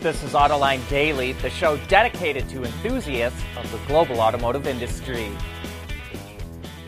This is Autoline Daily, the show dedicated to enthusiasts of the global automotive industry.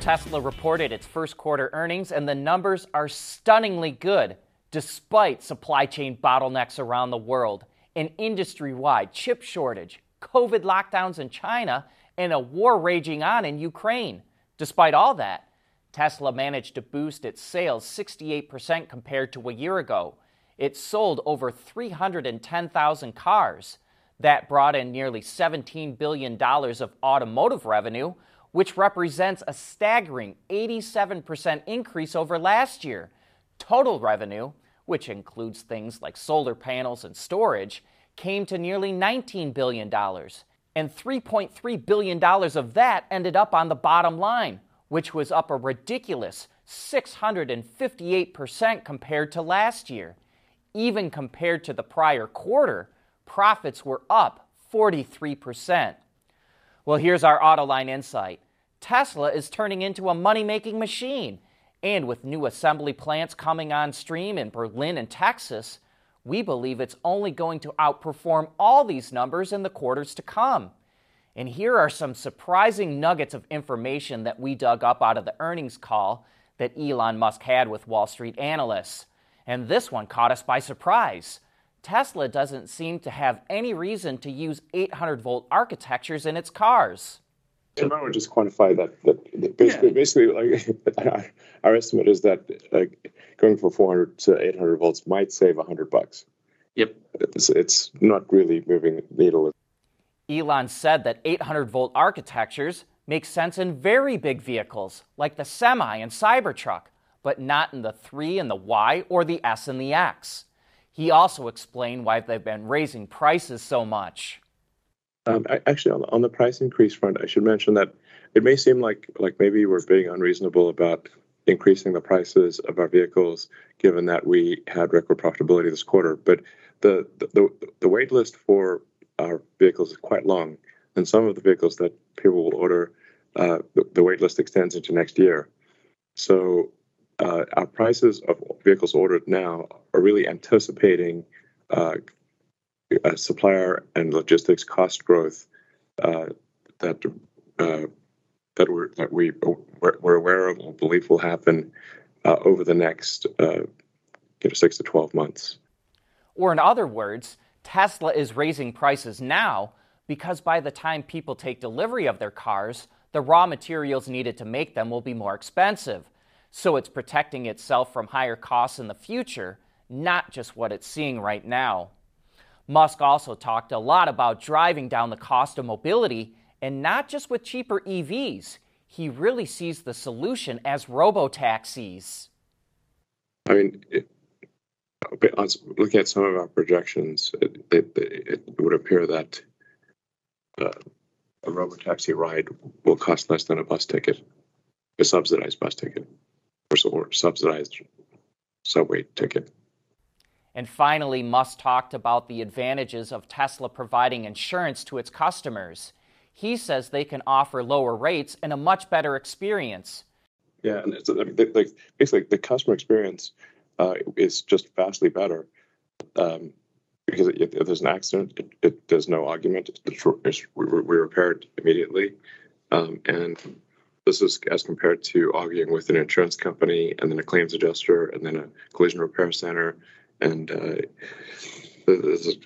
Tesla reported its first quarter earnings, and the numbers are stunningly good despite supply chain bottlenecks around the world, an industry wide chip shortage, COVID lockdowns in China, and a war raging on in Ukraine. Despite all that, Tesla managed to boost its sales 68% compared to a year ago. It sold over 310,000 cars. That brought in nearly $17 billion of automotive revenue, which represents a staggering 87% increase over last year. Total revenue, which includes things like solar panels and storage, came to nearly $19 billion. And $3.3 billion of that ended up on the bottom line, which was up a ridiculous 658% compared to last year. Even compared to the prior quarter, profits were up 43%. Well, here's our Autoline insight Tesla is turning into a money making machine. And with new assembly plants coming on stream in Berlin and Texas, we believe it's only going to outperform all these numbers in the quarters to come. And here are some surprising nuggets of information that we dug up out of the earnings call that Elon Musk had with Wall Street analysts. And this one caught us by surprise. Tesla doesn't seem to have any reason to use 800 volt architectures in its cars. So I would just quantify that. that basically, yeah. basically, like our estimate is that like, going from 400 to 800 volts might save 100 bucks. Yep, it's, it's not really moving the needle. Elon said that 800 volt architectures make sense in very big vehicles like the Semi and Cybertruck, but not in the 3 and the Y or the S and the X. He also explained why they've been raising prices so much. Um, actually, on the, on the price increase front, I should mention that it may seem like like maybe we're being unreasonable about increasing the prices of our vehicles, given that we had record profitability this quarter. But the the, the wait list for our vehicles is quite long, and some of the vehicles that people will order, uh, the, the wait list extends into next year. So uh, our prices of vehicles ordered now are really anticipating uh, supplier and logistics cost growth uh, that uh, that we're that we we're aware of and believe will happen uh, over the next you know six to twelve months. Or in other words, Tesla is raising prices now because by the time people take delivery of their cars, the raw materials needed to make them will be more expensive. So it's protecting itself from higher costs in the future, not just what it's seeing right now. Musk also talked a lot about driving down the cost of mobility and not just with cheaper EVs. He really sees the solution as robo taxis. I mean, it, looking at some of our projections, it, it, it would appear that uh, a robo taxi ride will cost less than a bus ticket, a subsidized bus ticket, or subsidized subway ticket. And finally, Musk talked about the advantages of Tesla providing insurance to its customers. He says they can offer lower rates and a much better experience. Yeah, and it's, like basically the customer experience uh, is just vastly better um, because if, if, there's an accident, it, it, there's no argument. It's, it's, we, we repair it immediately, um, and this is as compared to arguing with an insurance company and then a claims adjuster and then a collision repair center and uh, this,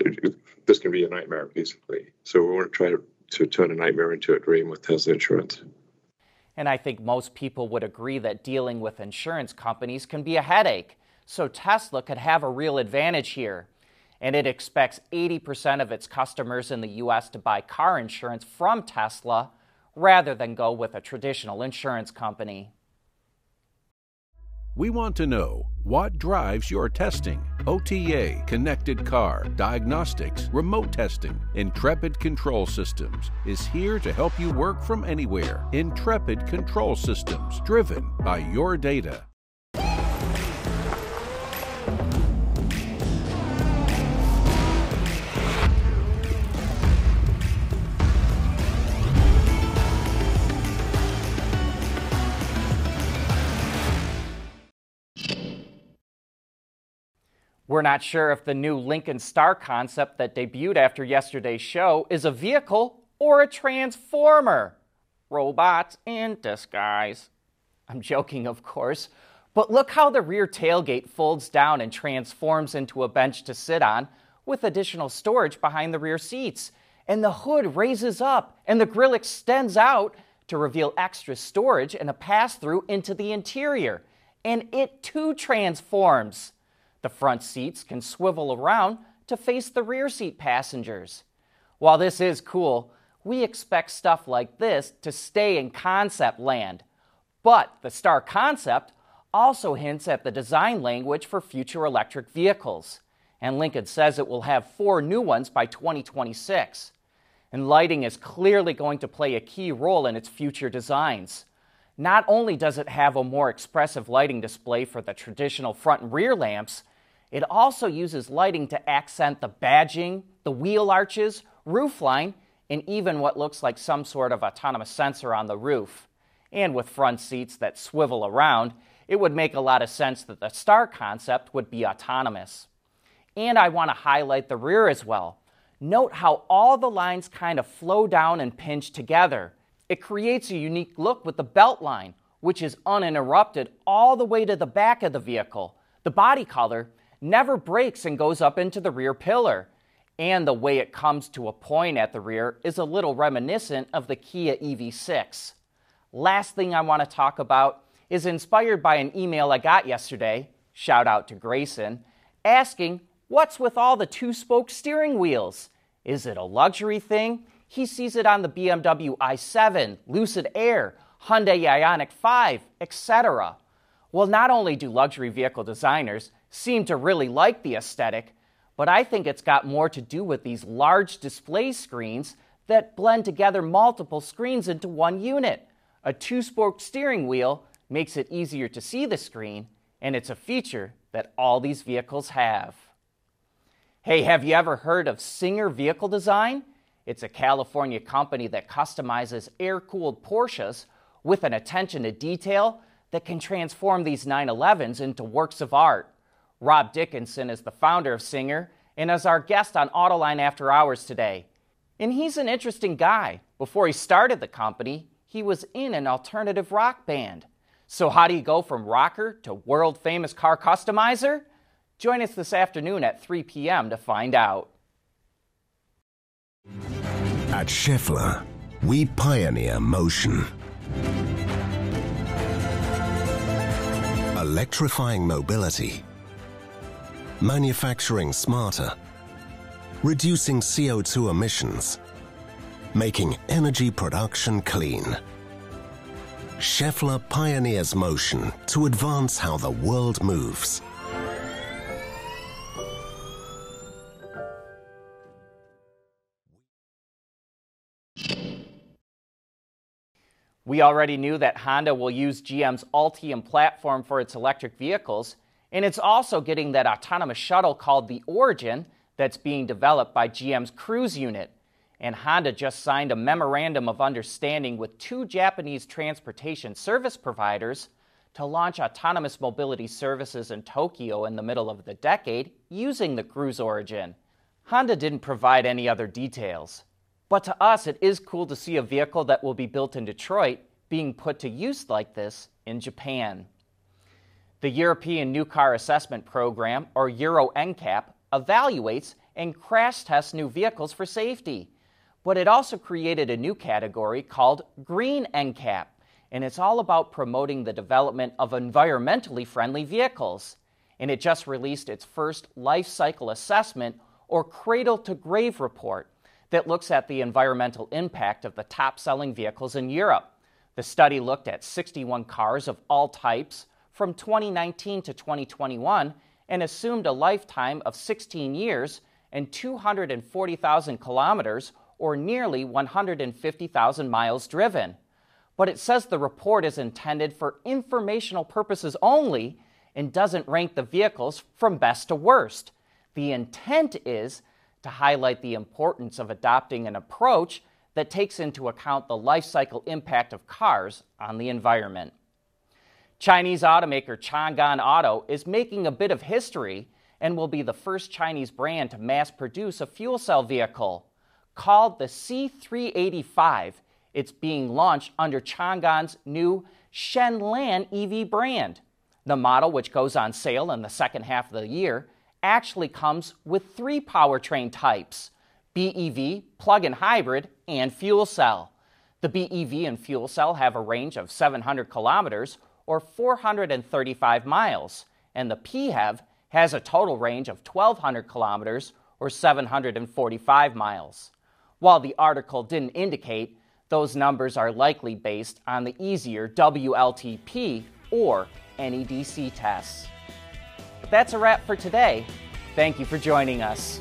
this, can be a nightmare basically. So we want to try to, to turn a nightmare into a dream with Tesla Insurance. And I think most people would agree that dealing with insurance companies can be a headache. So Tesla could have a real advantage here. And it expects 80% of its customers in the U.S. to buy car insurance from Tesla rather than go with a traditional insurance company. We want to know what drives your testing. OTA, connected car, diagnostics, remote testing. Intrepid Control Systems is here to help you work from anywhere. Intrepid Control Systems, driven by your data. We're not sure if the new Lincoln Star concept that debuted after yesterday's show is a vehicle or a transformer. Robots in disguise. I'm joking, of course, but look how the rear tailgate folds down and transforms into a bench to sit on with additional storage behind the rear seats. And the hood raises up and the grille extends out to reveal extra storage and a pass through into the interior. And it too transforms. The front seats can swivel around to face the rear seat passengers. While this is cool, we expect stuff like this to stay in concept land. But the Star concept also hints at the design language for future electric vehicles. And Lincoln says it will have four new ones by 2026. And lighting is clearly going to play a key role in its future designs. Not only does it have a more expressive lighting display for the traditional front and rear lamps, it also uses lighting to accent the badging, the wheel arches, roofline, and even what looks like some sort of autonomous sensor on the roof. And with front seats that swivel around, it would make a lot of sense that the Star concept would be autonomous. And I want to highlight the rear as well. Note how all the lines kind of flow down and pinch together. It creates a unique look with the belt line, which is uninterrupted all the way to the back of the vehicle. The body color never breaks and goes up into the rear pillar. And the way it comes to a point at the rear is a little reminiscent of the Kia EV6. Last thing I want to talk about is inspired by an email I got yesterday, shout out to Grayson, asking what's with all the two spoke steering wheels? Is it a luxury thing? He sees it on the BMW i7, Lucid Air, Hyundai Ioniq 5, etc. Well, not only do luxury vehicle designers seem to really like the aesthetic, but I think it's got more to do with these large display screens that blend together multiple screens into one unit. A two spoke steering wheel makes it easier to see the screen, and it's a feature that all these vehicles have. Hey, have you ever heard of Singer Vehicle Design? It's a California company that customizes air cooled Porsches with an attention to detail that can transform these 911s into works of art. Rob Dickinson is the founder of Singer and is our guest on Autoline After Hours today. And he's an interesting guy. Before he started the company, he was in an alternative rock band. So, how do you go from rocker to world famous car customizer? Join us this afternoon at 3 p.m. to find out. At Schaeffler, we pioneer motion. Electrifying mobility manufacturing smarter, reducing CO2 emissions, making energy production clean. Schaeffler pioneers motion to advance how the world moves. We already knew that Honda will use GM's Ultium platform for its electric vehicles, and it's also getting that autonomous shuttle called the Origin that's being developed by GM's Cruise unit. And Honda just signed a memorandum of understanding with two Japanese transportation service providers to launch autonomous mobility services in Tokyo in the middle of the decade using the Cruise Origin. Honda didn't provide any other details. But to us, it is cool to see a vehicle that will be built in Detroit being put to use like this in Japan. The European New Car Assessment Program, or Euro NCAP, evaluates and crash tests new vehicles for safety. But it also created a new category called Green NCAP, and it's all about promoting the development of environmentally friendly vehicles. And it just released its first life cycle assessment, or cradle to grave report, that looks at the environmental impact of the top selling vehicles in Europe. The study looked at 61 cars of all types from 2019 to 2021 and assumed a lifetime of 16 years and 240,000 kilometers, or nearly 150,000 miles driven. But it says the report is intended for informational purposes only and doesn't rank the vehicles from best to worst. The intent is to highlight the importance of adopting an approach that takes into account the life cycle impact of cars on the environment. Chinese automaker Changan Auto is making a bit of history and will be the first Chinese brand to mass produce a fuel cell vehicle. Called the C385, it's being launched under Changan's new Shenlan EV brand. The model, which goes on sale in the second half of the year, actually comes with three powertrain types BEV, plug in hybrid, and fuel cell. The BEV and fuel cell have a range of 700 kilometers or 435 miles, and the PHEV has a total range of 1,200 kilometers or 745 miles. While the article didn't indicate, those numbers are likely based on the easier WLTP or NEDC tests. But that's a wrap for today. Thank you for joining us.